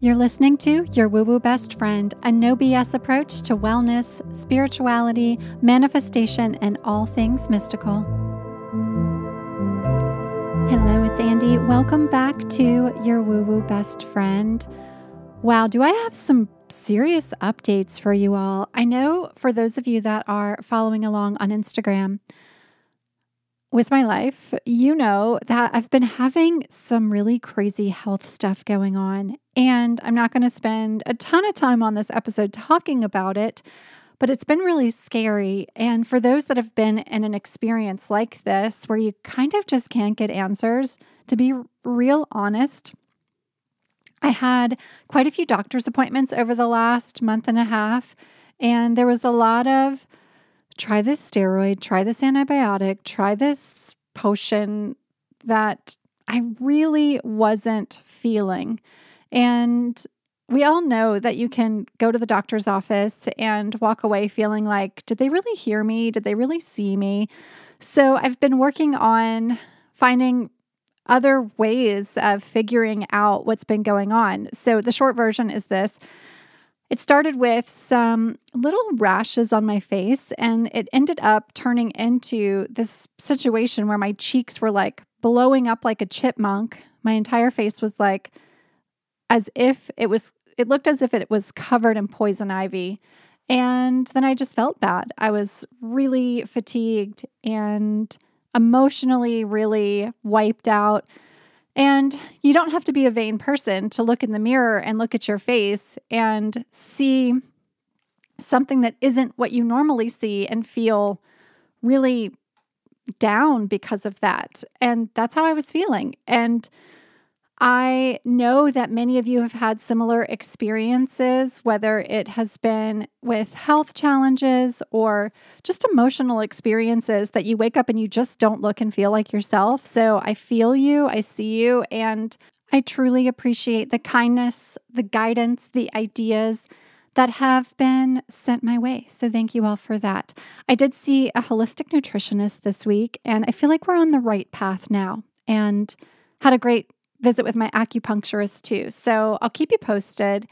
You're listening to Your Woo Woo Best Friend, a no BS approach to wellness, spirituality, manifestation, and all things mystical. Hello, it's Andy. Welcome back to Your Woo Woo Best Friend. Wow, do I have some serious updates for you all? I know for those of you that are following along on Instagram, with my life, you know that I've been having some really crazy health stuff going on. And I'm not going to spend a ton of time on this episode talking about it, but it's been really scary. And for those that have been in an experience like this, where you kind of just can't get answers, to be real honest, I had quite a few doctor's appointments over the last month and a half. And there was a lot of try this steroid, try this antibiotic, try this potion that I really wasn't feeling. And we all know that you can go to the doctor's office and walk away feeling like, did they really hear me? Did they really see me? So I've been working on finding other ways of figuring out what's been going on. So the short version is this it started with some little rashes on my face, and it ended up turning into this situation where my cheeks were like blowing up like a chipmunk. My entire face was like as if it was, it looked as if it was covered in poison ivy. And then I just felt bad. I was really fatigued and emotionally really wiped out. And you don't have to be a vain person to look in the mirror and look at your face and see something that isn't what you normally see and feel really down because of that. And that's how I was feeling. And I know that many of you have had similar experiences, whether it has been with health challenges or just emotional experiences that you wake up and you just don't look and feel like yourself. So I feel you, I see you, and I truly appreciate the kindness, the guidance, the ideas that have been sent my way. So thank you all for that. I did see a holistic nutritionist this week, and I feel like we're on the right path now and had a great visit with my acupuncturist too. So I'll keep you posted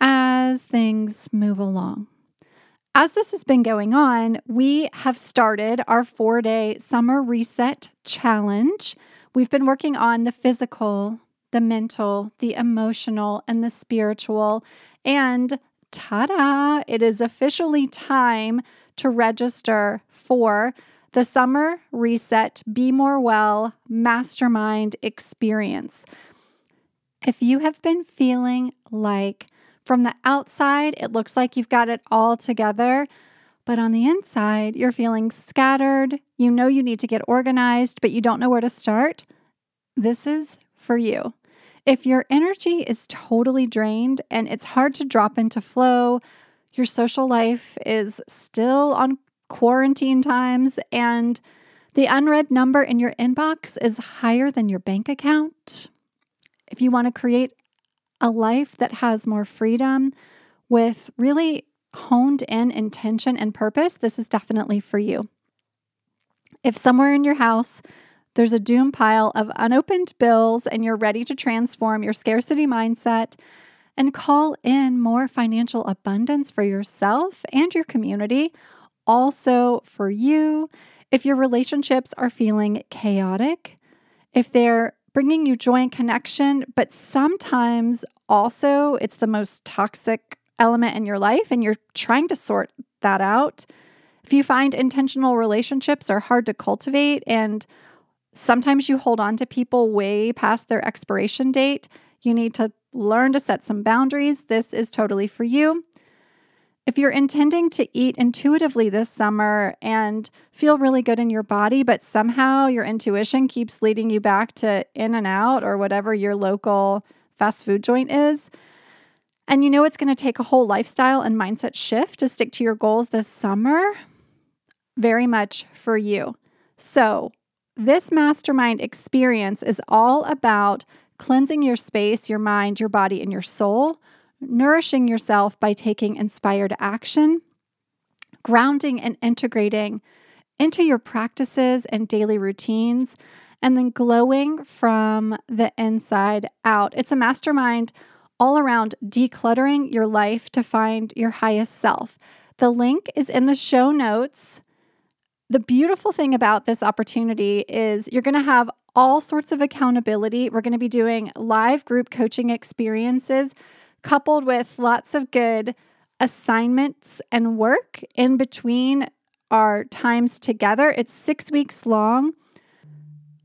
as things move along. As this has been going on, we have started our four day summer reset challenge. We've been working on the physical, the mental, the emotional, and the spiritual. And ta da, it is officially time to register for the Summer Reset Be More Well Mastermind Experience. If you have been feeling like from the outside, it looks like you've got it all together, but on the inside, you're feeling scattered, you know you need to get organized, but you don't know where to start, this is for you. If your energy is totally drained and it's hard to drop into flow, your social life is still on quarantine times, and the unread number in your inbox is higher than your bank account. If you want to create a life that has more freedom with really honed in intention and purpose, this is definitely for you. If somewhere in your house there's a doom pile of unopened bills and you're ready to transform your scarcity mindset and call in more financial abundance for yourself and your community, also for you. If your relationships are feeling chaotic, if they're bringing you joy and connection, but sometimes also it's the most toxic element in your life and you're trying to sort that out. If you find intentional relationships are hard to cultivate and sometimes you hold on to people way past their expiration date, you need to learn to set some boundaries. This is totally for you. If you're intending to eat intuitively this summer and feel really good in your body, but somehow your intuition keeps leading you back to In-N-Out or whatever your local fast food joint is, and you know it's going to take a whole lifestyle and mindset shift to stick to your goals this summer, very much for you. So, this mastermind experience is all about cleansing your space, your mind, your body, and your soul nourishing yourself by taking inspired action, grounding and integrating into your practices and daily routines, and then glowing from the inside out. It's a mastermind all around decluttering your life to find your highest self. The link is in the show notes. The beautiful thing about this opportunity is you're going to have all sorts of accountability. We're going to be doing live group coaching experiences coupled with lots of good assignments and work in between our times together. It's six weeks long.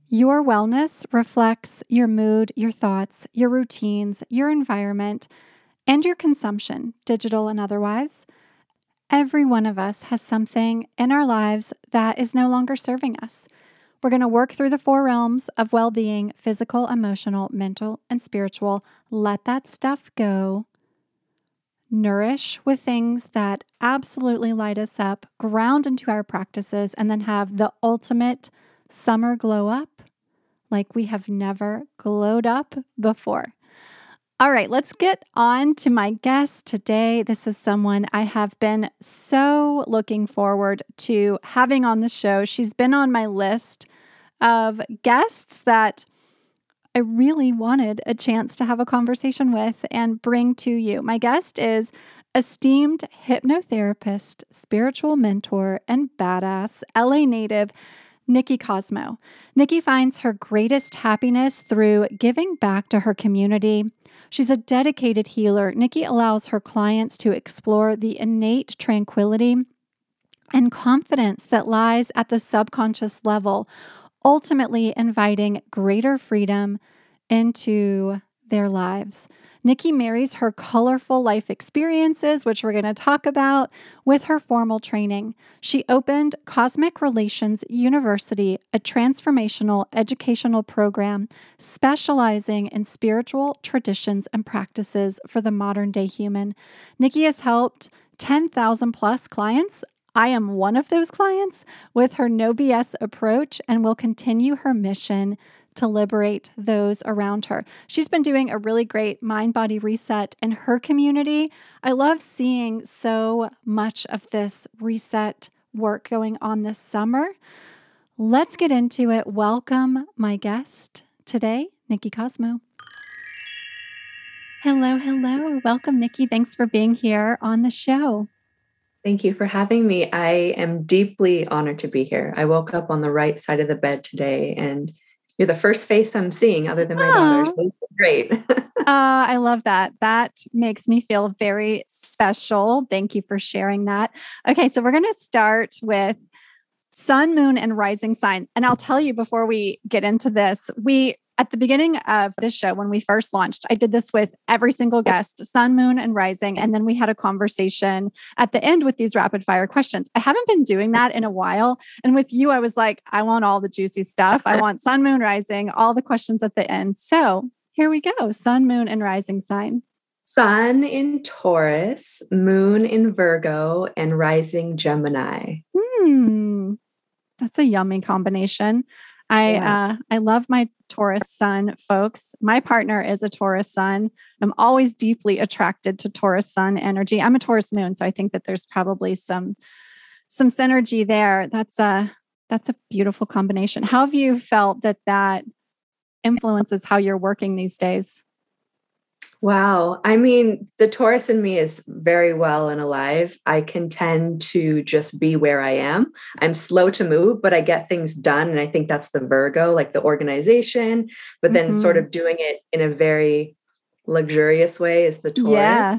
Your wellness reflects your mood, your thoughts, your routines, your environment, and your consumption, digital and otherwise. Every one of us has something in our lives that is no longer serving us. We're going to work through the four realms of well being physical, emotional, mental, and spiritual. Let that stuff go. Nourish with things that absolutely light us up, ground into our practices, and then have the ultimate summer glow up like we have never glowed up before. All right, let's get on to my guest today. This is someone I have been so looking forward to having on the show. She's been on my list of guests that I really wanted a chance to have a conversation with and bring to you. My guest is esteemed hypnotherapist, spiritual mentor, and badass LA native Nikki Cosmo. Nikki finds her greatest happiness through giving back to her community. She's a dedicated healer. Nikki allows her clients to explore the innate tranquility and confidence that lies at the subconscious level, ultimately inviting greater freedom into their lives. Nikki marries her colorful life experiences, which we're going to talk about, with her formal training. She opened Cosmic Relations University, a transformational educational program specializing in spiritual traditions and practices for the modern day human. Nikki has helped 10,000 plus clients I am one of those clients with her no BS approach and will continue her mission to liberate those around her. She's been doing a really great mind body reset in her community. I love seeing so much of this reset work going on this summer. Let's get into it. Welcome, my guest today, Nikki Cosmo. Hello, hello. Welcome, Nikki. Thanks for being here on the show. Thank you for having me. I am deeply honored to be here. I woke up on the right side of the bed today and you're the first face I'm seeing other than my daughter. So great. uh, I love that. That makes me feel very special. Thank you for sharing that. Okay, so we're going to start with sun, moon, and rising sign. And I'll tell you before we get into this, we at the beginning of this show, when we first launched, I did this with every single guest, sun, moon, and rising. And then we had a conversation at the end with these rapid fire questions. I haven't been doing that in a while. And with you, I was like, I want all the juicy stuff. I want sun, moon, rising, all the questions at the end. So here we go sun, moon, and rising sign. Sun in Taurus, moon in Virgo, and rising Gemini. Hmm. That's a yummy combination. I yeah. uh, I love my Taurus sun, folks. My partner is a Taurus sun. I'm always deeply attracted to Taurus sun energy. I'm a Taurus moon, so I think that there's probably some some synergy there. That's a that's a beautiful combination. How have you felt that that influences how you're working these days? Wow. I mean, the Taurus in me is very well and alive. I can tend to just be where I am. I'm slow to move, but I get things done. And I think that's the Virgo, like the organization, but then mm-hmm. sort of doing it in a very luxurious way is the Taurus. Yeah.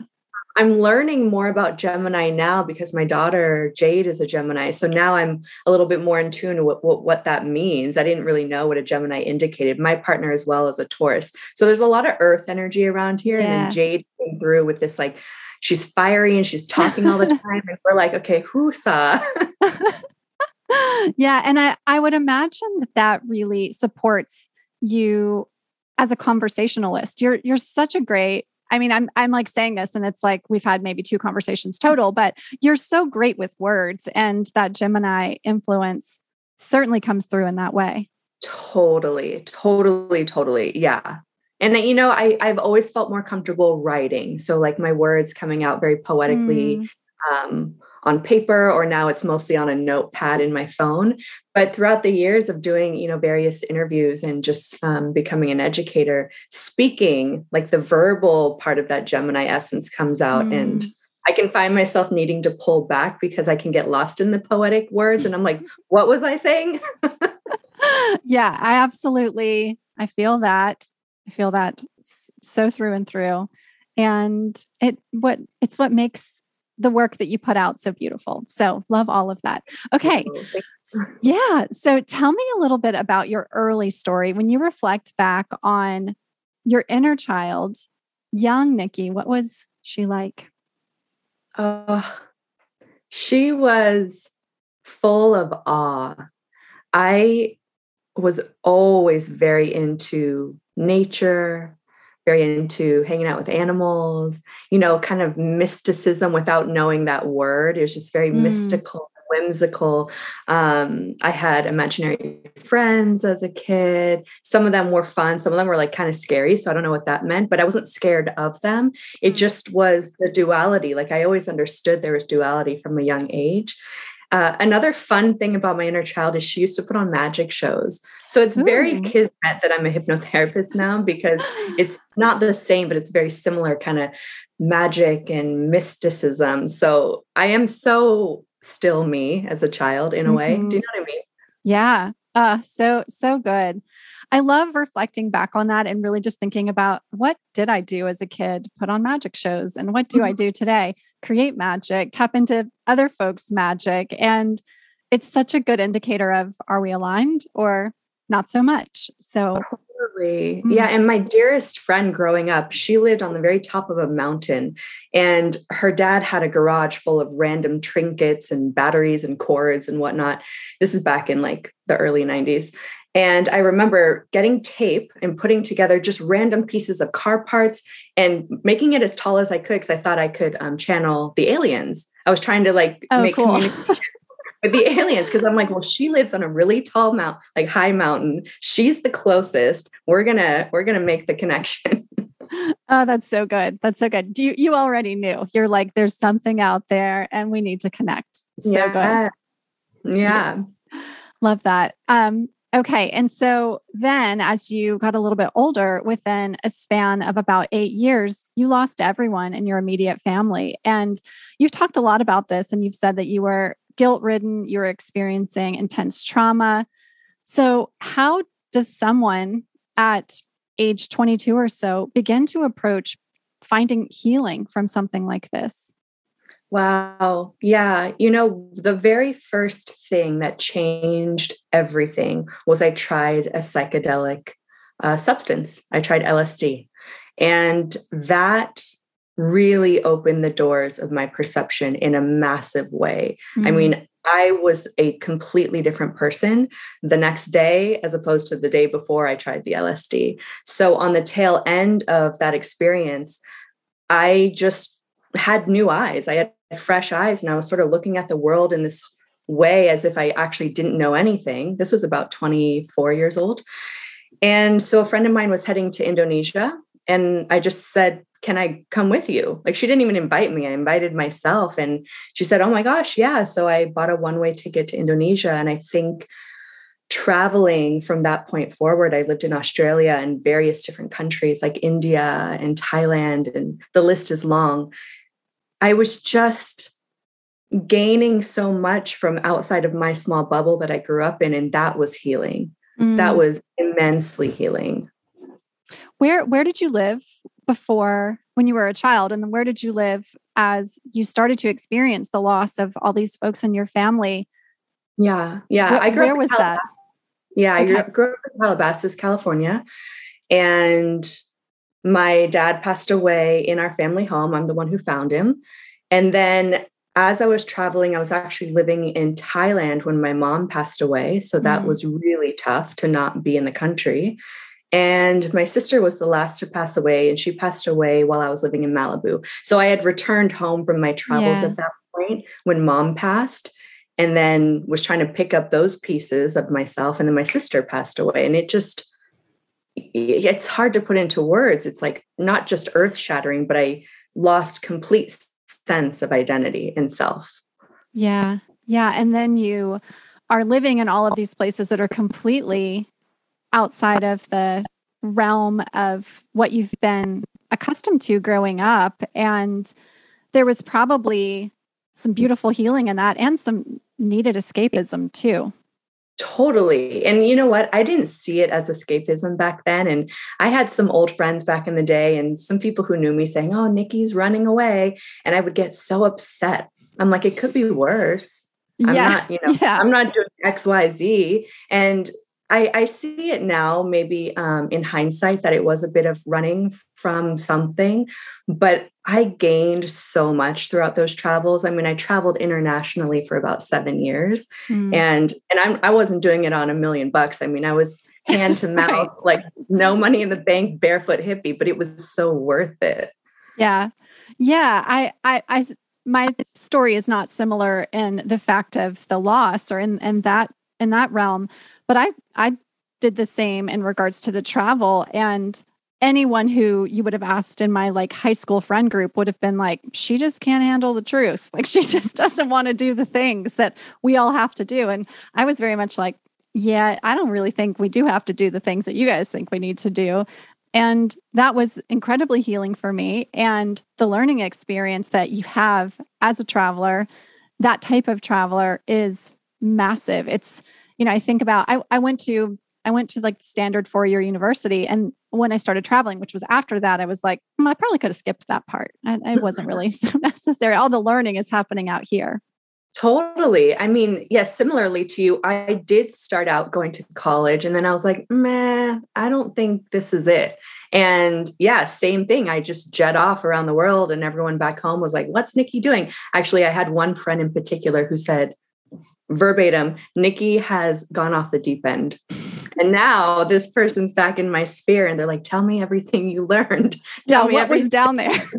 I'm learning more about Gemini now because my daughter Jade is a Gemini. So now I'm a little bit more in tune with what, what that means. I didn't really know what a Gemini indicated. My partner as well is a Taurus. So there's a lot of earth energy around here. Yeah. And then Jade came through with this like she's fiery and she's talking all the time. and we're like, okay, who saw? yeah. And I, I would imagine that that really supports you as a conversationalist. You're you're such a great I mean, I'm I'm like saying this and it's like we've had maybe two conversations total, but you're so great with words and that Gemini influence certainly comes through in that way. Totally, totally, totally. Yeah. And you know, I I've always felt more comfortable writing. So like my words coming out very poetically. Mm. Um on paper or now it's mostly on a notepad in my phone. But throughout the years of doing you know various interviews and just um, becoming an educator speaking like the verbal part of that gemini essence comes out mm. and i can find myself needing to pull back because i can get lost in the poetic words and i'm like what was i saying? Yeah i absolutely i feel that i feel that so through and through. And it what it's what makes the work that you put out so beautiful. So, love all of that. Okay. Yeah. So, tell me a little bit about your early story. When you reflect back on your inner child, young Nikki, what was she like? Uh, she was full of awe. I was always very into nature, very into hanging out with animals, you know, kind of mysticism without knowing that word. It was just very mm. mystical, whimsical. Um, I had imaginary friends as a kid. Some of them were fun, some of them were like kind of scary. So I don't know what that meant, but I wasn't scared of them. It mm. just was the duality. Like I always understood there was duality from a young age. Uh, another fun thing about my inner child is she used to put on magic shows. So it's Ooh. very kismet that I'm a hypnotherapist now because it's not the same, but it's very similar kind of magic and mysticism. So I am so still me as a child in a mm-hmm. way. Do you mm-hmm. know what I mean? Yeah. Uh, so, so good. I love reflecting back on that and really just thinking about what did I do as a kid, put on magic shows, and what do mm-hmm. I do today? Create magic, tap into other folks' magic. And it's such a good indicator of are we aligned or not so much? So, Absolutely. Mm-hmm. Yeah. And my dearest friend growing up, she lived on the very top of a mountain, and her dad had a garage full of random trinkets and batteries and cords and whatnot. This is back in like the early 90s. And I remember getting tape and putting together just random pieces of car parts and making it as tall as I could because I thought I could um, channel the aliens. I was trying to like oh, make cool. communication with the aliens because I'm like, well, she lives on a really tall mount, like high mountain. She's the closest. We're gonna we're gonna make the connection. oh, that's so good. That's so good. Do you you already knew? You're like, there's something out there, and we need to connect. So yeah. good. Yeah. Love that. Um, Okay. And so then, as you got a little bit older, within a span of about eight years, you lost everyone in your immediate family. And you've talked a lot about this, and you've said that you were guilt ridden, you were experiencing intense trauma. So, how does someone at age 22 or so begin to approach finding healing from something like this? Wow. Yeah. You know, the very first thing that changed everything was I tried a psychedelic uh, substance. I tried LSD. And that really opened the doors of my perception in a massive way. Mm-hmm. I mean, I was a completely different person the next day as opposed to the day before I tried the LSD. So, on the tail end of that experience, I just had new eyes. I had fresh eyes and I was sort of looking at the world in this way as if I actually didn't know anything. This was about 24 years old. And so a friend of mine was heading to Indonesia and I just said, Can I come with you? Like she didn't even invite me. I invited myself. And she said, Oh my gosh, yeah. So I bought a one way ticket to Indonesia. And I think traveling from that point forward, I lived in Australia and various different countries like India and Thailand, and the list is long. I was just gaining so much from outside of my small bubble that I grew up in, and that was healing. Mm. That was immensely healing. Where where did you live before when you were a child, and then where did you live as you started to experience the loss of all these folks in your family? Yeah, yeah. Where, I grew where was that? Yeah, okay. I grew up in Calabasas, California, and my dad passed away in our family home. I'm the one who found him. And then as I was traveling, I was actually living in Thailand when my mom passed away. So that mm. was really tough to not be in the country. And my sister was the last to pass away, and she passed away while I was living in Malibu. So I had returned home from my travels yeah. at that point when mom passed, and then was trying to pick up those pieces of myself. And then my sister passed away. And it just, it's hard to put into words. It's like not just earth shattering, but I lost complete sense of identity and self. Yeah. Yeah. And then you are living in all of these places that are completely outside of the realm of what you've been accustomed to growing up. And there was probably some beautiful healing in that and some needed escapism too. Totally. And you know what? I didn't see it as escapism back then. And I had some old friends back in the day and some people who knew me saying, Oh, Nikki's running away. And I would get so upset. I'm like, it could be worse. I'm yeah. not, you know, yeah. I'm not doing XYZ. And I, I see it now, maybe um, in hindsight, that it was a bit of running from something, but I gained so much throughout those travels. I mean, I traveled internationally for about seven years, mm. and and I'm, I wasn't doing it on a million bucks. I mean, I was hand to mouth, right. like no money in the bank, barefoot hippie, but it was so worth it. Yeah, yeah. I, I, I my story is not similar in the fact of the loss or in, in that in that realm but i i did the same in regards to the travel and anyone who you would have asked in my like high school friend group would have been like she just can't handle the truth like she just doesn't want to do the things that we all have to do and i was very much like yeah i don't really think we do have to do the things that you guys think we need to do and that was incredibly healing for me. And the learning experience that you have as a traveler, that type of traveler is massive. It's, you know, I think about I, I went to I went to like standard four year university. And when I started traveling, which was after that, I was like, hmm, I probably could have skipped that part. And it wasn't really so necessary. All the learning is happening out here. Totally. I mean, yes, similarly to you, I did start out going to college and then I was like, meh, I don't think this is it. And yeah, same thing. I just jet off around the world and everyone back home was like, what's Nikki doing? Actually, I had one friend in particular who said, verbatim, Nikki has gone off the deep end. And now this person's back in my sphere and they're like, tell me everything you learned. Tell me what everything. was down there.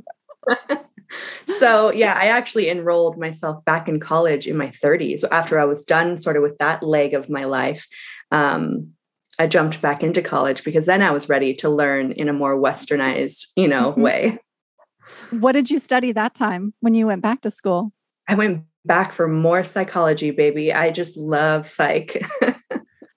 so yeah, I actually enrolled myself back in college in my 30s. After I was done sort of with that leg of my life, um, I jumped back into college because then I was ready to learn in a more westernized, you know, mm-hmm. way. What did you study that time when you went back to school? I went back for more psychology, baby. I just love psych.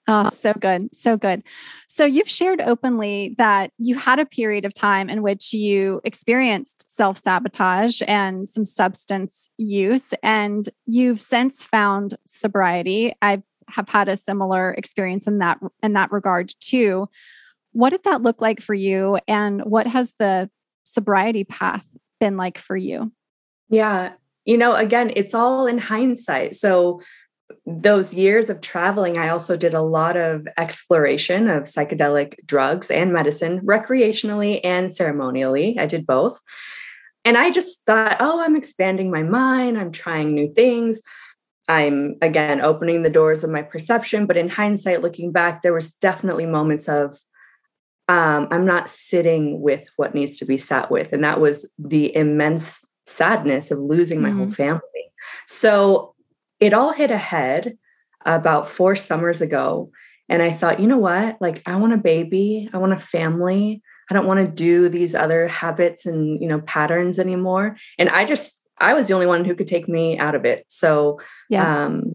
Oh, so good. So good. So you've shared openly that you had a period of time in which you experienced self sabotage and some substance use, and you've since found sobriety. I have had a similar experience in that in that regard too. What did that look like for you, and what has the sobriety path been like for you? Yeah, you know, again, it's all in hindsight. So those years of traveling, I also did a lot of exploration of psychedelic drugs and medicine, recreationally and ceremonially. I did both. And I just thought, oh, I'm expanding my mind, I'm trying new things. I'm again opening the doors of my perception. But in hindsight, looking back, there was definitely moments of um, I'm not sitting with what needs to be sat with. And that was the immense sadness of losing my mm-hmm. whole family. So it all hit ahead about four summers ago. And I thought, you know what? Like, I want a baby, I want a family. I don't want to do these other habits and, you know, patterns anymore. And I just, I was the only one who could take me out of it. So, yeah. um,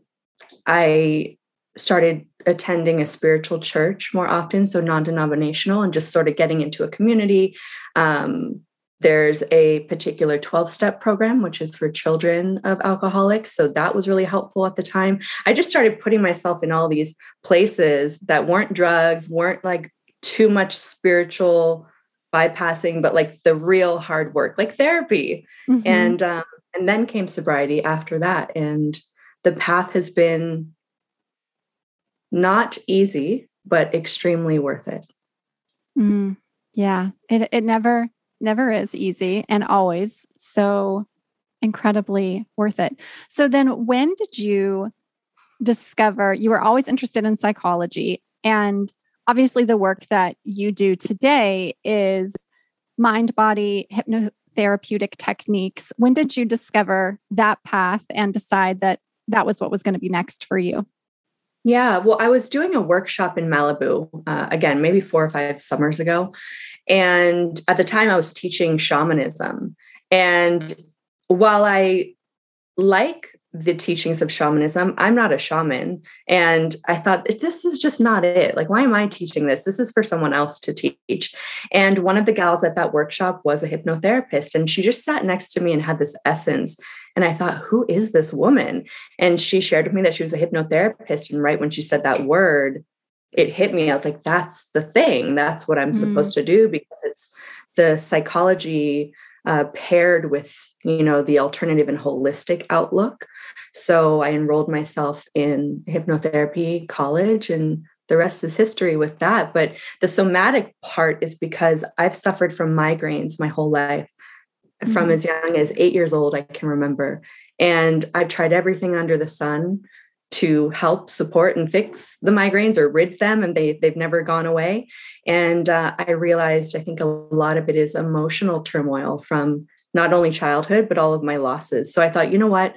I started attending a spiritual church more often, so non denominational, and just sort of getting into a community. Um, there's a particular 12 step program, which is for children of alcoholics. So that was really helpful at the time. I just started putting myself in all these places that weren't drugs, weren't like too much spiritual bypassing, but like the real hard work, like therapy. Mm-hmm. And, um, and then came sobriety after that. And the path has been not easy, but extremely worth it. Mm, yeah. It, it never, never is easy and always so incredibly worth it. So then when did you discover you were always interested in psychology and obviously the work that you do today is mind body hypnotherapeutic techniques. When did you discover that path and decide that that was what was going to be next for you? Yeah, well, I was doing a workshop in Malibu, uh, again, maybe four or five summers ago. And at the time, I was teaching shamanism. And while I like the teachings of shamanism. I'm not a shaman. And I thought, this is just not it. Like, why am I teaching this? This is for someone else to teach. And one of the gals at that workshop was a hypnotherapist. And she just sat next to me and had this essence. And I thought, who is this woman? And she shared with me that she was a hypnotherapist. And right when she said that word, it hit me. I was like, that's the thing. That's what I'm mm. supposed to do because it's the psychology uh, paired with you know the alternative and holistic outlook so i enrolled myself in hypnotherapy college and the rest is history with that but the somatic part is because i've suffered from migraines my whole life mm-hmm. from as young as eight years old i can remember and i've tried everything under the sun to help support and fix the migraines or rid them and they they've never gone away. And uh, i realized i think a lot of it is emotional turmoil from not only childhood but all of my losses. So i thought you know what?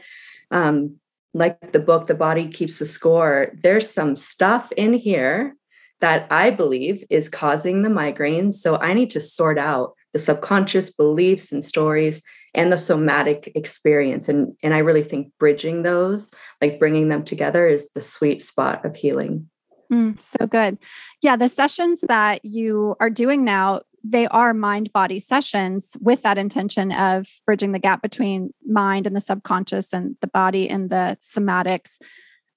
Um, like the book the body keeps the score there's some stuff in here that i believe is causing the migraines. So i need to sort out the subconscious beliefs and stories and the somatic experience. And and i really think bridging those like bringing them together is the sweet spot of healing. Mm, so good. Yeah the sessions that you are doing now they are mind body sessions with that intention of bridging the gap between mind and the subconscious and the body and the somatics.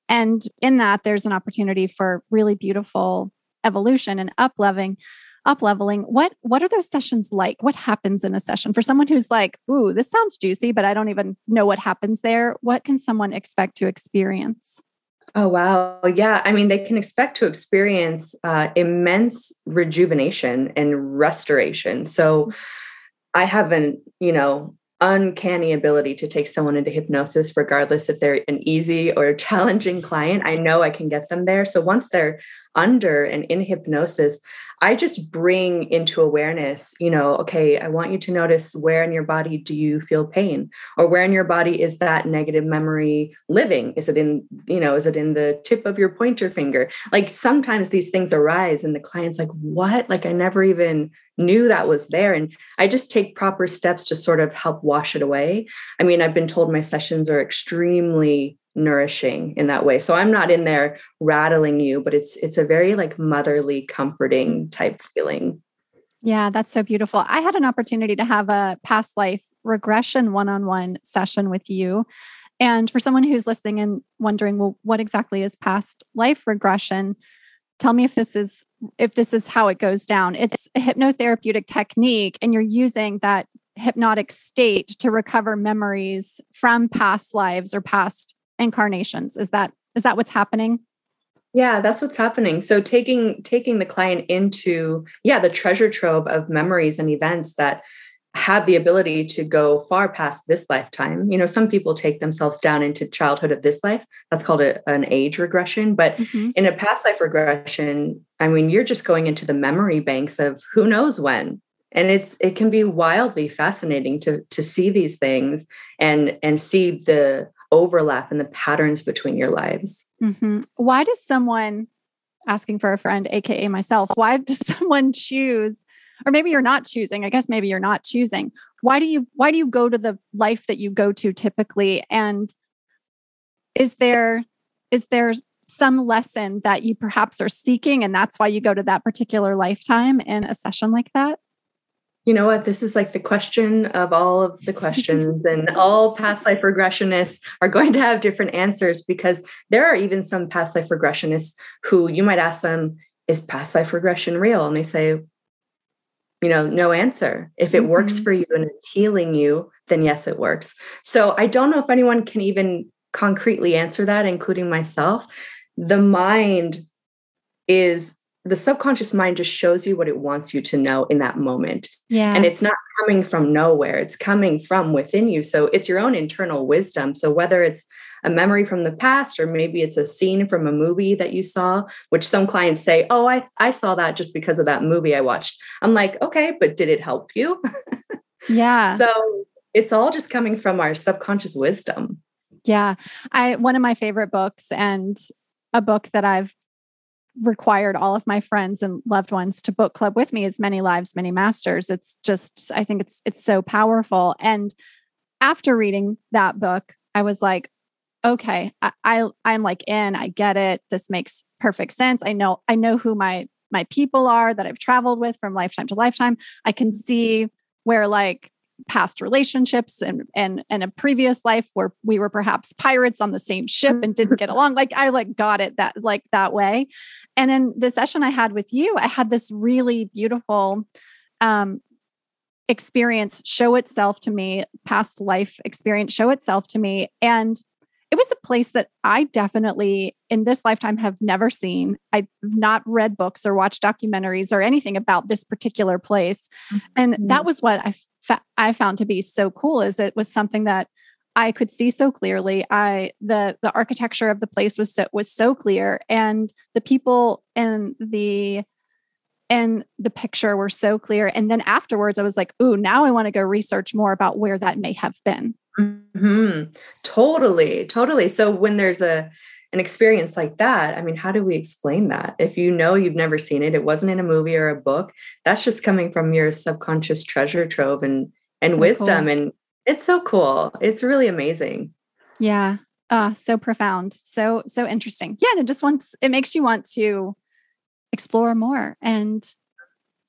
And in that there's an opportunity for really beautiful evolution and up leveling up leveling what what are those sessions like? What happens in a session? For someone who's like ooh this sounds juicy but i don't even know what happens there what can someone expect to experience? Oh wow. Yeah i mean they can expect to experience uh, immense rejuvenation and restoration. So i have an you know uncanny ability to take someone into hypnosis, regardless if they're an easy or challenging client. I know I can get them there. So once they're under and in hypnosis, I just bring into awareness, you know, okay, I want you to notice where in your body do you feel pain or where in your body is that negative memory living? Is it in, you know, is it in the tip of your pointer finger? Like sometimes these things arise and the client's like, what? Like I never even knew that was there. And I just take proper steps to sort of help wash it away. I mean, I've been told my sessions are extremely nourishing in that way. So I'm not in there rattling you, but it's it's a very like motherly, comforting type feeling. Yeah, that's so beautiful. I had an opportunity to have a past life regression one-on-one session with you. And for someone who's listening and wondering, well, what exactly is past life regression? Tell me if this is if this is how it goes down. It's a hypnotherapeutic technique and you're using that hypnotic state to recover memories from past lives or past incarnations is that is that what's happening yeah that's what's happening so taking taking the client into yeah the treasure trove of memories and events that have the ability to go far past this lifetime you know some people take themselves down into childhood of this life that's called a, an age regression but mm-hmm. in a past life regression i mean you're just going into the memory banks of who knows when and it's it can be wildly fascinating to to see these things and and see the overlap and the patterns between your lives. Mm-hmm. Why does someone asking for a friend, AKA myself, why does someone choose? Or maybe you're not choosing. I guess maybe you're not choosing. Why do you why do you go to the life that you go to typically? And is there is there some lesson that you perhaps are seeking and that's why you go to that particular lifetime in a session like that? you know what? This is like the question of all of the questions, and all past life regressionists are going to have different answers because there are even some past life regressionists who you might ask them, Is past life regression real? And they say, you know, no answer. If it mm-hmm. works for you and it's healing you, then yes, it works. So I don't know if anyone can even concretely answer that, including myself. The mind is the subconscious mind just shows you what it wants you to know in that moment. Yeah. And it's not coming from nowhere, it's coming from within you. So it's your own internal wisdom. So whether it's a memory from the past or maybe it's a scene from a movie that you saw which some clients say oh i i saw that just because of that movie i watched i'm like okay but did it help you yeah so it's all just coming from our subconscious wisdom yeah i one of my favorite books and a book that i've required all of my friends and loved ones to book club with me as many lives many masters it's just i think it's it's so powerful and after reading that book i was like okay, I, I I'm like in, I get it. This makes perfect sense. I know, I know who my my people are that I've traveled with from lifetime to lifetime. I can see where like past relationships and and and a previous life where we were perhaps pirates on the same ship and didn't get along like i like got it that like that way and in the session i had with you i had this really beautiful um experience show itself to me past life experience show itself to me and it was a place that I definitely in this lifetime have never seen. I've not read books or watched documentaries or anything about this particular place. And mm-hmm. that was what I fa- I found to be so cool is it was something that I could see so clearly. I the the architecture of the place was so was so clear and the people and the and the picture were so clear. And then afterwards I was like, "Ooh, now I want to go research more about where that may have been." Mm-hmm. Totally, totally. So when there's a an experience like that, I mean, how do we explain that? If you know you've never seen it, it wasn't in a movie or a book. That's just coming from your subconscious treasure trove and and so wisdom, cool. and it's so cool. It's really amazing. Yeah. Uh, so profound. So so interesting. Yeah, and it just wants it makes you want to explore more and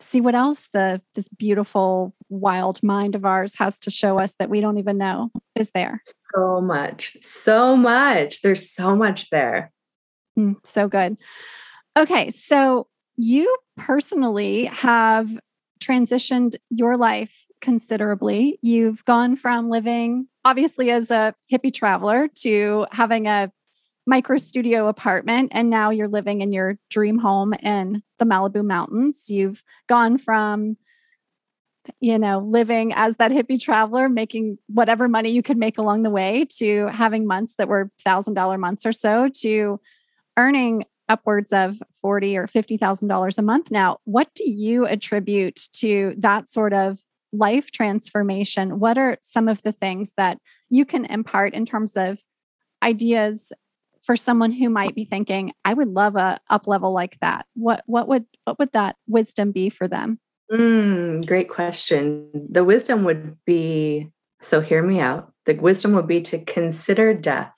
see what else the this beautiful wild mind of ours has to show us that we don't even know is there. So much so much. There's so much there. Mm, so good. Okay so you personally have transitioned your life considerably. You've gone from living obviously as a hippie traveler to having a micro studio apartment and now you're living in your dream home in the Malibu mountains. You've gone from you know, living as that hippie traveler, making whatever money you could make along the way to having months that were thousand dollar months or so to earning upwards of forty or fifty thousand dollars a month now. What do you attribute to that sort of life transformation? What are some of the things that you can impart in terms of ideas for someone who might be thinking, I would love a up level like that? What what would what would that wisdom be for them? Mm, great question. The wisdom would be so hear me out. The wisdom would be to consider death.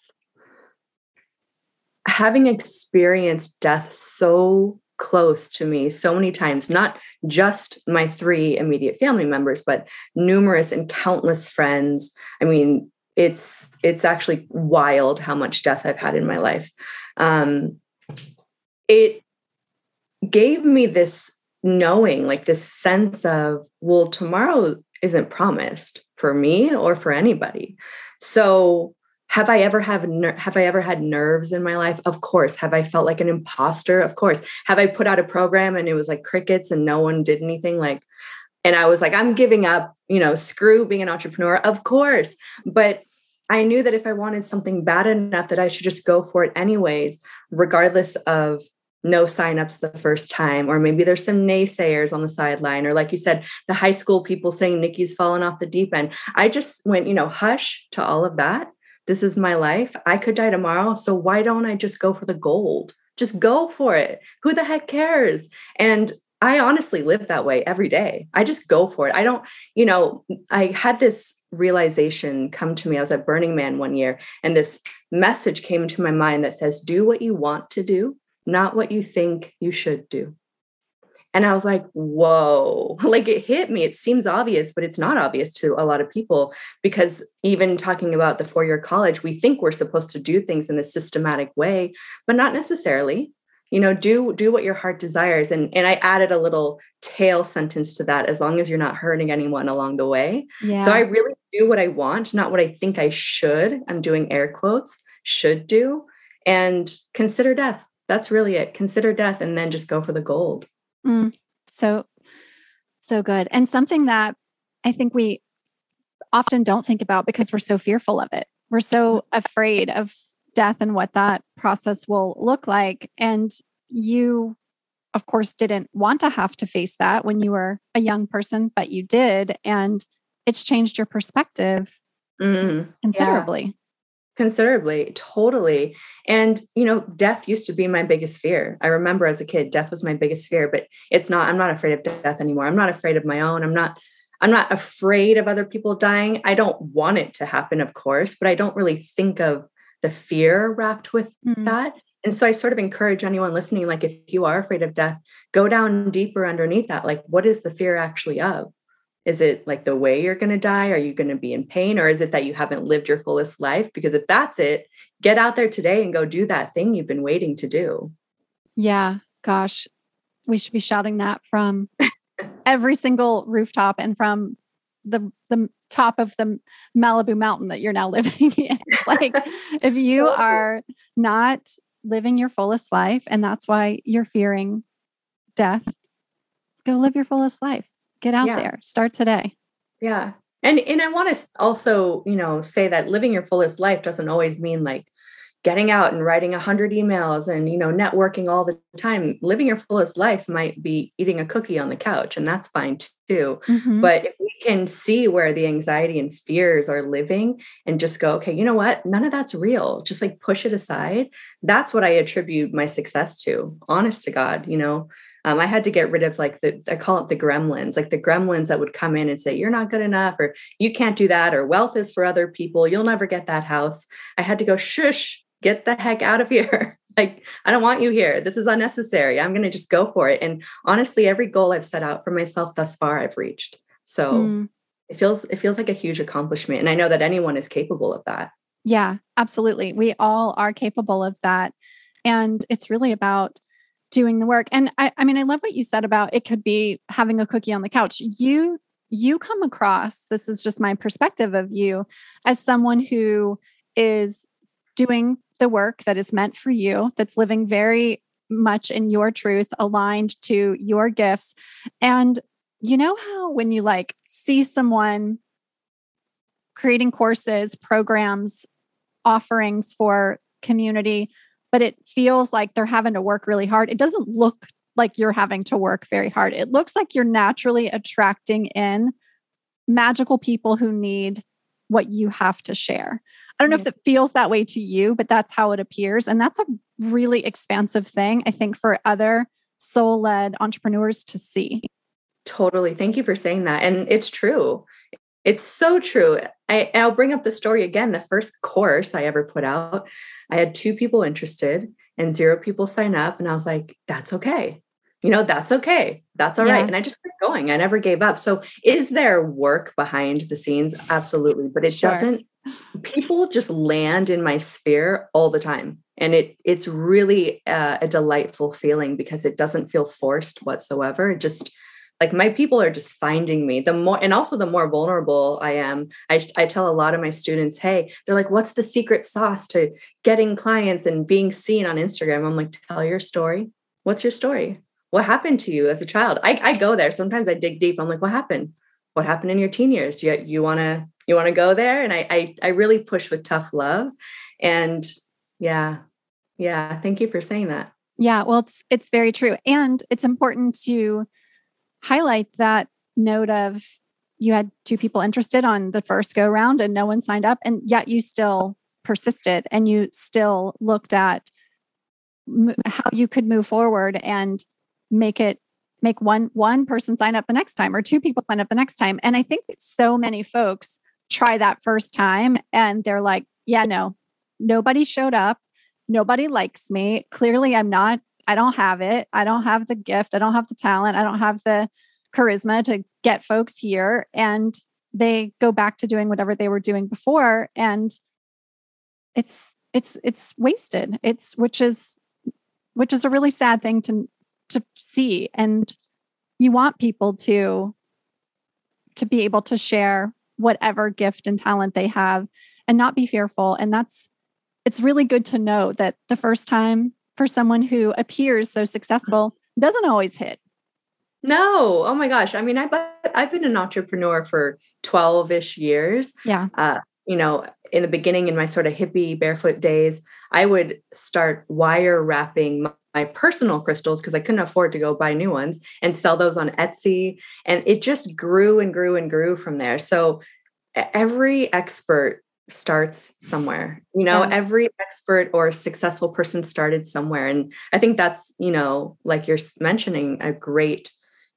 Having experienced death so close to me so many times, not just my three immediate family members, but numerous and countless friends. I mean, it's it's actually wild how much death I've had in my life. Um, it gave me this knowing, like this sense of, well, tomorrow isn't promised for me or for anybody. So have I ever have ner- have I ever had nerves in my life? Of course. Have I felt like an imposter? Of course. Have I put out a program and it was like crickets and no one did anything? Like and I was like, I'm giving up, you know, screw being an entrepreneur, of course. But I knew that if I wanted something bad enough, that I should just go for it anyways, regardless of no signups the first time, or maybe there's some naysayers on the sideline, or like you said, the high school people saying Nikki's fallen off the deep end. I just went, you know, hush to all of that. This is my life. I could die tomorrow. So why don't I just go for the gold? Just go for it. Who the heck cares? And I honestly live that way every day. I just go for it. I don't, you know, I had this realization come to me. I was at Burning Man one year, and this message came into my mind that says, Do what you want to do, not what you think you should do. And I was like, whoa, like it hit me. It seems obvious, but it's not obvious to a lot of people because even talking about the four year college, we think we're supposed to do things in a systematic way, but not necessarily you know do do what your heart desires. And and i added a little tail sentence to that as long as you're not hurting anyone along the way. Yeah. so i really do what i want not what i think i should i'm doing air quotes should do and consider death. That's really it. Consider death and then just go for the gold. Mm, so so good. And something that i think we often don't think about because we're so fearful of it. We're so mm-hmm. afraid of death and what that process will look like. And you, of course, didn't want to have to face that when you were a young person, but you did. And it's changed your perspective mm, considerably. Yeah. Considerably, totally. And, you know, death used to be my biggest fear. I remember as a kid, death was my biggest fear, but it's not, I'm not afraid of death anymore. I'm not afraid of my own. I'm not I'm not afraid of other people dying. I don't want it to happen, of course, but I don't really think of the fear wrapped with Mhm. that. And so I sort of encourage anyone listening, like, if you are afraid of death, go down deeper underneath that. Like, what is the fear actually of? Is it like the way you're going to die? Are you going to be in pain? Or is it that you haven't lived your fullest life? Because if that's it, get out there today and go do that thing you've been waiting to do. Yeah, gosh, we should be shouting that from every single rooftop and from the the top of the Malibu mountain that you're now living in. like if you are not living your fullest life and that's why you're fearing death, go live your fullest life. Get out Yeah. there. Start today. Yeah. And and I want to also, you know, say that living your fullest life doesn't always mean like getting out and writing a hundred emails and you know networking all the time. Living your fullest life might be eating a cookie on the couch, and that's fine too. Mhm. But if we can see where the anxiety and fears are living and just go, okay, you know what? None of that's real. Just like push it aside. That's what I attribute my success to. Honest to God, you know, um, I had to get rid of like the, I call it the gremlins, like the gremlins that would come in and say, you're not good enough, or you can't do that, or wealth is for other people. You'll never get that house. I had to go, shush, get the heck out of here. like, I don't want you here. This is unnecessary. I'm going to just go for it. And honestly, every goal I've set out for myself thus far, I've reached. So Mm. it feels, it feels like a huge accomplishment. And I know that anyone is capable of that. Yeah, absolutely. We all are capable of that. And it's really about doing the work. And I, I mean, I love what you said about it could be having a cookie on the couch. You you come across, this is just my perspective of you, as someone who is doing the work that is meant for you, that's living very much in your truth, aligned to your gifts. And you know how when you like see someone creating courses, programs, offerings for community, but it feels like they're having to work really hard. It doesn't look like you're having to work very hard. It looks like you're naturally attracting in magical people who need what you have to share. I don't know if it feels that way to you, but that's how it appears. And that's a really expansive thing, I think, for other soul led entrepreneurs to see. Totally. Thank you for saying that. And it's true. It's so true. I, I'll bring up the story again. The first course I ever put out, I had two people interested and zero people sign up. And I was like, that's okay. You know, that's okay. That's all right. Yeah. And I just kept going. I never gave up. So, is there work behind the scenes? Absolutely. But it Sure. doesn't, people just land in my sphere all the time. And it it's really uh, a delightful feeling because it doesn't feel forced whatsoever. It just like my people are just finding me the more and also the more vulnerable i am I, I tell a lot of my students hey they're like what's the secret sauce to getting clients and being seen on instagram i'm like tell your story what's your story what happened to you as a child? I, I go there. Sometimes i dig deep. I'm like what happened? What happened in your teen years? You, you want to you want to go there? And I, I i really push with tough love. And yeah yeah thank you for saying that. Yeah, well, it's it's very true, and it's important to highlight that note of you had two people interested on the first go round and no one signed up, and yet you still persisted and you still looked at how you could move forward. And make it make one one person sign up the next time or two people sign up the next time. And i think so many folks try that first time and they're like yeah no nobody showed up. Nobody likes me. Clearly i'm not i don't have it. I don't have the gift. I don't have the talent. I don't have the charisma to get folks here. And they go back to doing whatever they were doing before. And it's it's it's wasted. It's which is which is a really sad thing to to see. And you want people to to be able to share whatever gift and talent they have and not be fearful. And that's it's really good to know that the first time for someone who appears so successful doesn't always hit. No, oh my gosh. I mean, I I've been an entrepreneur for 12-ish years. yeah. Uh, you know, in the beginning in my sort of hippie barefoot days, I would start wire wrapping my, my personal crystals because I couldn't afford to go buy new ones and sell those on Etsy. And it just grew and grew and grew from there. So every expert starts somewhere you know Yeah. every expert or successful person started somewhere and i think that's you know like you're mentioning a great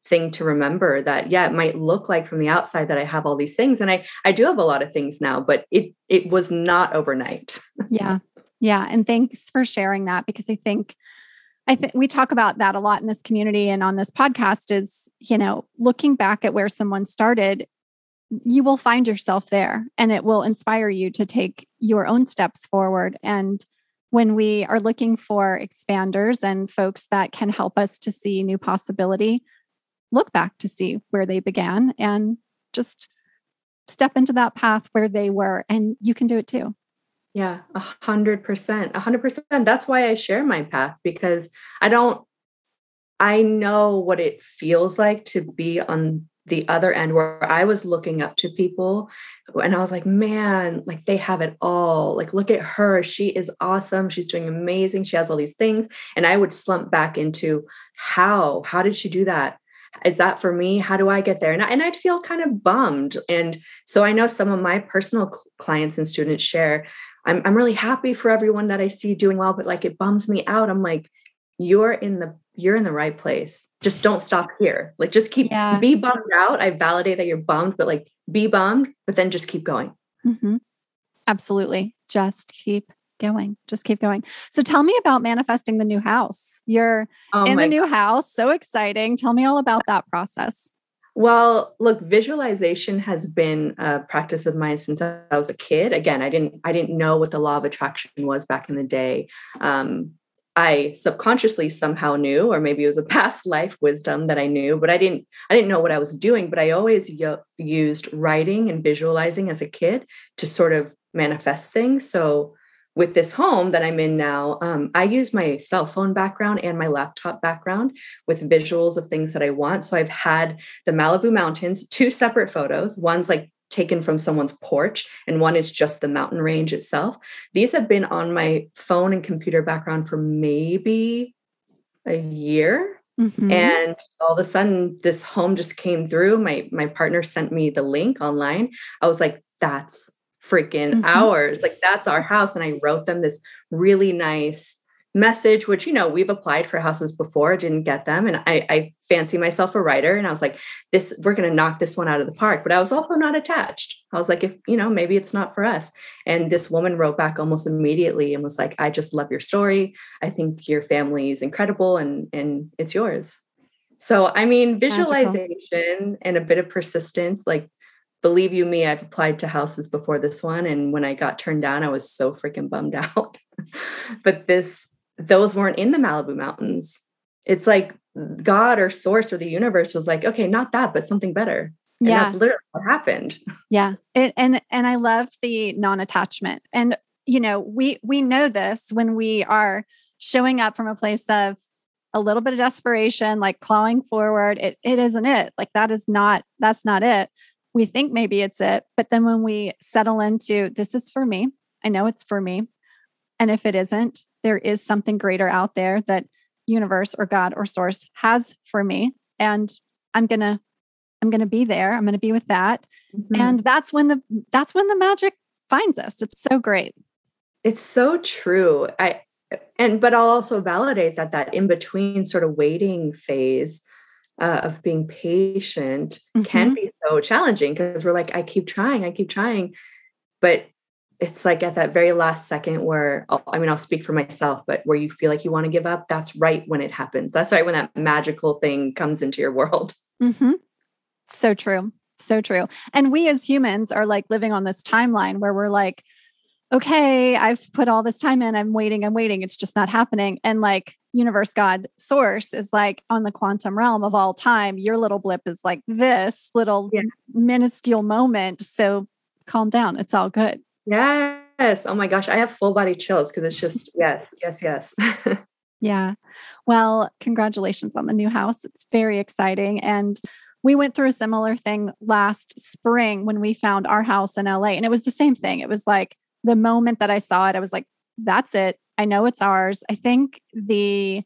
thing to remember that yeah it might look like from the outside that i have all these things and i i do have a lot of things now but it it was not overnight yeah Yeah. And thanks for sharing that because I think I think we talk about that a lot in this community and on this podcast is, you know, looking back at where someone started, you will find yourself there and it will inspire you to take your own steps forward. And when we are looking for expanders and folks that can help us to see new possibility, look back to see where they began and just step into that path where they were and you can do it too. Yeah a hundred percent a hundred percent. That's why i share my path because i don't i know what it feels like to be on the other end where i was looking up to people and i was like man like they have it all. Like look at her. She is awesome. She's doing amazing. She has all these things. And i would slump back into how? How did she do that is that for me? How do i get there? And, I, and i'd feel kind of bummed. And so i know some of my personal clients and students share I'm, I'm really happy for everyone that i see doing well but like it bums me out. I'm like you're in the you're in the right place. Just don't stop here. Like just keep yeah. be bummed out. I validate that you're bummed but like be bummed but then just keep going. Mm-hmm. absolutely. Just keep going. Just keep going. So tell me about manifesting the new house. You're oh in the new house. So exciting. Tell me all about that process. Well, look, visualization has been a practice of mine since I was a kid. Again, I didn't I didn't know what the law of attraction was back in the day. Um, I subconsciously somehow knew, or maybe it was a past life wisdom that I knew, but I didn't I didn't know what I was doing. But I always used writing and visualizing as a kid to sort of manifest things. So with this home that I'm in now, um, I use my cell phone background and my laptop background with visuals of things that I want. So I've had the Malibu Mountains, two separate photos. One's like taken from someone's porch, and one is just the mountain range itself. These have been on my phone and computer background for maybe a year. Mm-hmm. And all of a sudden, this home just came through. My my partner sent me the link online. I was like, "That's freaking mm-hmm. hours. Like that's our house. And I wrote them this really nice message, which, you know, we've applied for houses before, didn't get them. And I, I fancy myself a writer. And I was like, this, we're going to knock this one out of the park. But I was also not attached. I was like, if, you know, maybe it's not for us. And this woman wrote back almost immediately and was like, I just love your story. I think your family is incredible and, and it's yours. So, I mean, visualization Magical. and a bit of persistence, like believe you me, I've applied to houses before this one. And when I got turned down, I was so freaking bummed out. but this, those weren't in the Malibu Mountains. It's like God or source or the universe was like, okay, not that, but something better. And yeah. that's literally what happened. Yeah. It, and and I love the non-attachment. And you know, we we know this when we are showing up from a place of a little bit of desperation, like clawing forward. It it isn't it. Like that is not that's not it we think maybe it's it. But then when we settle into this is for me, I know it's for me. And if it isn't, there is something greater out there that universe or God or source has for me. And I'm going to I'm going to be there. I'm going to be with that. Mm-hmm. And that's when the that's when the magic finds us. It's so great. It's so true. I and but I'll also validate that that in between sort of waiting phase uh, of being patient mm-hmm. can be so challenging because we're like, I keep trying, I keep trying. But it's like at that very last second where I'll, i mean i'll speak for myself but where you feel like you want to give up that's right when it happens that's right when that magical thing comes into your world mm-hmm. so true so true and we as humans are like living on this timeline where we're like okay i've put all this time in i'm waiting i'm waiting it's just not happening. And like universe god source is like on the quantum realm of all time your little blip is like this little yeah. minuscule moment so calm down it's all good. Yes oh my gosh i have full body chills because it's just yes yes yes. Yeah well congratulations on the new house it's very exciting and we went through a similar thing last spring when we found our house in LA and it was the same thing it was like the moment that i saw it i was like that's it I know it's ours. I think the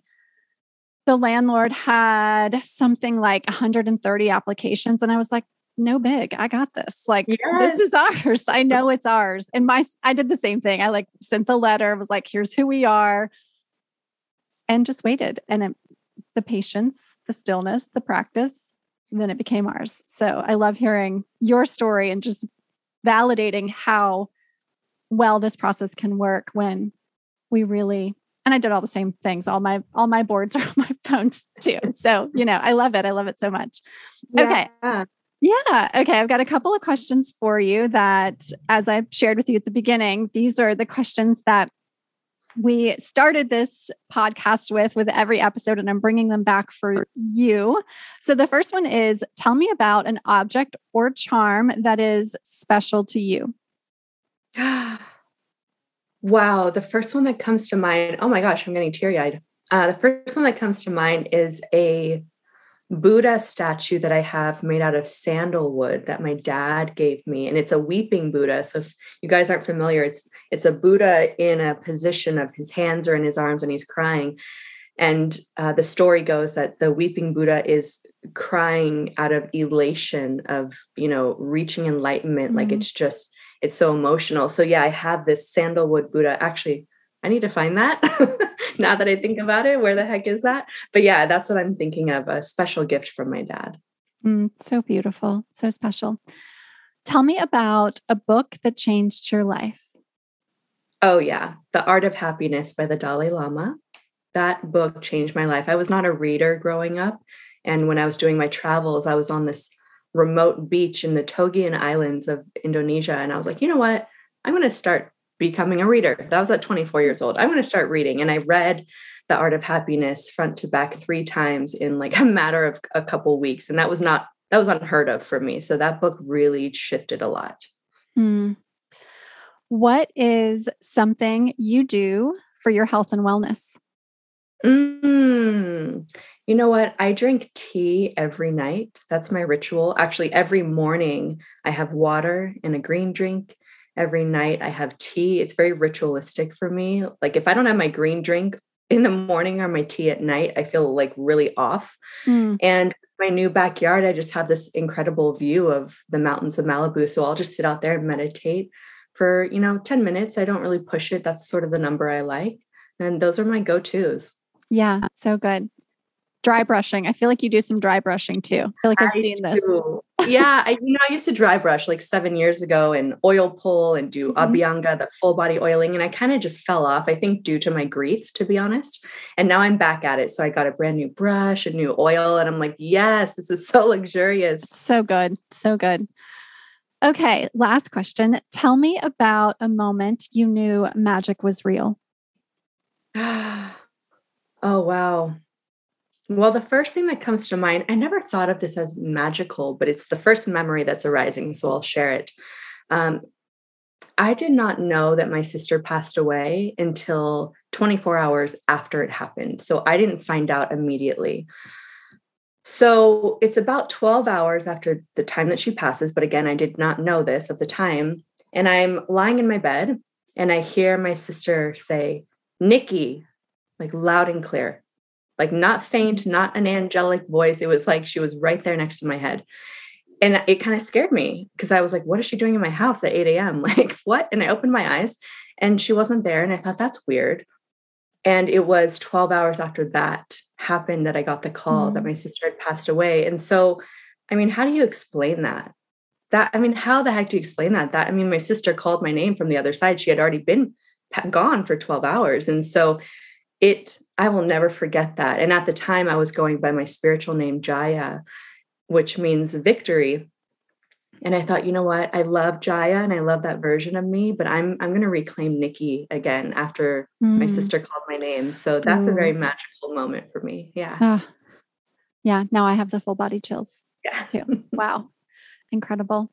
the landlord had something like 130 applications and I was like, no big. I got this. Like yes. this is ours. I know it's ours. And my I did the same thing. I like sent the letter, was like, here's who we are. And just waited. And it, the patience, the stillness, the practice, then it became ours. So I love hearing your story and just validating how well this process can work when we really and I did all the same things. All my all my boards are on my phones too. So, you know, I love it. I love it so much. Okay. Yeah. Yeah. Okay. I've got a couple of questions for you that, as I shared with you at the beginning, these are the questions that we started this podcast with with every episode and i'm bringing them back for you so the first one is tell me about an object or charm that is special to you wow the first one that comes to mind oh my gosh i'm getting teary-eyed uh, the first one that comes to mind is a Buddha statue that I have made out of sandalwood that my dad gave me, and it's a weeping Buddha. So if you guys aren't familiar, it's it's a Buddha in a position of his hands are in his arms and he's crying. And uh, the story goes that the weeping Buddha is crying out of elation of you know reaching enlightenment. Mm-hmm. Like it's just it's so emotional. So yeah, I have this sandalwood Buddha. Actually, I need to find that now that I think about it. Where the heck is that? But yeah, that's what I'm thinking of a special gift from my dad. Mm, so beautiful. So special. Tell me about a book that changed your life. Oh, yeah. The Art of Happiness by the Dalai Lama. That book changed my life. I was not a reader growing up. And when I was doing my travels, I was on this remote beach in the Togian Islands of Indonesia. And I was like, you know what? I'm going to start becoming a reader. That was at 24 years old. I'm going to start reading. And I read The Art of Happiness front to back three times in like a matter of a couple weeks. And that was not, that was unheard of for me. So that book really shifted a lot. Hmm. What is something you do for your health and wellness? Mm, you know what? I drink tea every night. That's my ritual. Actually, every morning I have water and a green drink every night. I have tea. It's very ritualistic for me. Like if I don't have my green drink in the morning or my tea at night, I feel like really off. Mm. And my new backyard, I just have this incredible view of the mountains of Malibu. So I'll just sit out there and meditate for, you know, 10 minutes. I don't really push it. That's sort of the number I like. And those are my go-tos. Yeah, so good dry brushing. I feel like you do some dry brushing too. I feel like I've I seen do. this. yeah, I you know I used to dry brush like seven years ago and oil pull and do mm-hmm. abhyanga, the full body oiling, and I kind of just fell off. I think due to my grief, to be honest. And now I'm back at it. So I got a brand new brush, a new oil, and I'm like, yes, this is so luxurious. So good, so good. Okay, last question. Tell me about a moment you knew magic was real. oh wow. Well, the first thing that comes to mind, I never thought of this as magical, but it's the first memory that's arising. So I'll share it. Um, I did not know that my sister passed away until 24 hours after it happened. So I didn't find out immediately. So it's about 12 hours after the time that she passes. But again, I did not know this at the time. And I'm lying in my bed and I hear my sister say, Nikki, like loud and clear, like not faint, not an angelic voice. It was like she was right there next to my head. And it kind of scared me because I was like, what is she doing in my house at 8 a.m.? Like, what? And I opened my eyes and she wasn't there. And I thought, that's weird. And it was 12 hours after that happened that I got the call mm-hmm. that my sister had passed away. And so, I mean, how do you explain that? That, I mean, how the heck do you explain that? That, I mean, my sister called my name from the other side. She had already been gone for 12 hours. And so it I will never forget that. And at the time, I was going by my spiritual name, Jaya, which means victory. And I thought, you know what? I love Jaya and I love that version of me, but I'm I'm going to reclaim Nikki again after mm. my sister called my name. So that's a very magical moment for me. Yeah. Uh, yeah. Now I have the full body chills. Yeah. Too. wow. Incredible.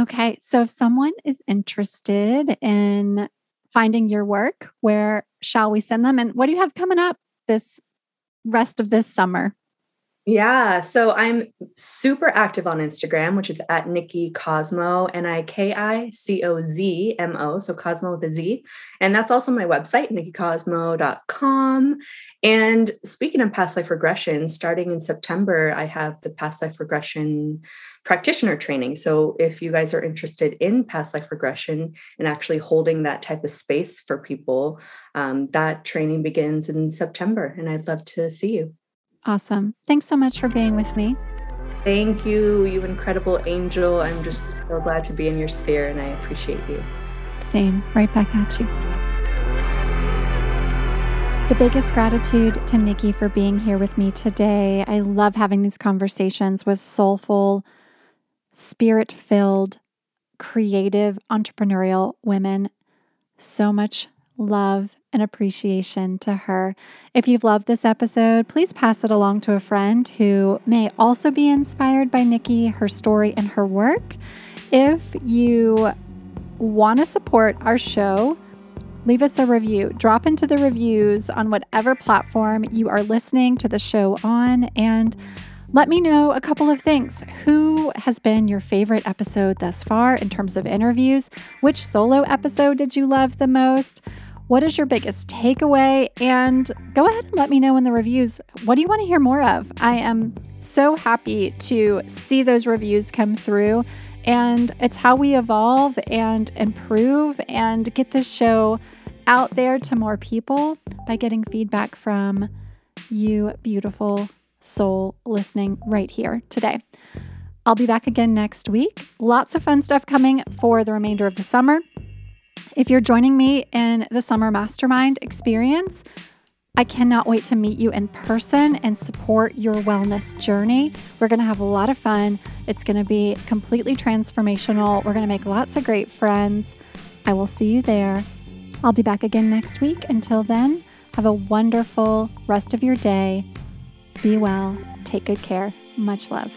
Okay. So if someone is interested in finding your work, where shall we send them? And what do you have coming up this rest of this summer? Yeah, so I'm super active on Instagram, which is at Nikki Cozmo, N I K I C O Z M O, so Cosmo with a Z. And that's also my website, nikkicozmo.com. And speaking of past life regression, starting in September, I have the past life regression practitioner training. So if you guys are interested in past life regression and actually holding that type of space for people, um, that training begins in September. And I'd love to see you. Awesome. Thanks so much for being with me. Thank you, you incredible angel. I'm just so glad to be in your sphere and I appreciate you. Same. Right back at you. The biggest gratitude to Nikki for being here with me today. I love having these conversations with soulful, spirit filled, creative, entrepreneurial women. So much love and appreciation to her. If you've loved this episode, please pass it along to a friend who may also be inspired by Nikki, her story, and her work. If you want to support our show, leave us a review. Drop into the reviews on whatever platform you are listening to the show on and let me know a couple of things. Who has been your favorite episode thus far in terms of interviews? Which solo episode did you love the most? What is your biggest takeaway? And go ahead and let me know in the reviews what do you want to hear more of? I am so happy to see those reviews come through. And it's how we evolve and improve and get this show out there to more people by getting feedback from you, beautiful soul, listening right here today. I'll be back again next week. Lots of fun stuff coming for the remainder of the summer. If you're joining me in the summer mastermind experience, I cannot wait to meet you in person and support your wellness journey. We're going to have a lot of fun. It's going to be completely transformational. We're going to make lots of great friends. I will see you there. I'll be back again next week. Until then, have a wonderful rest of your day. Be well. Take good care. Much love.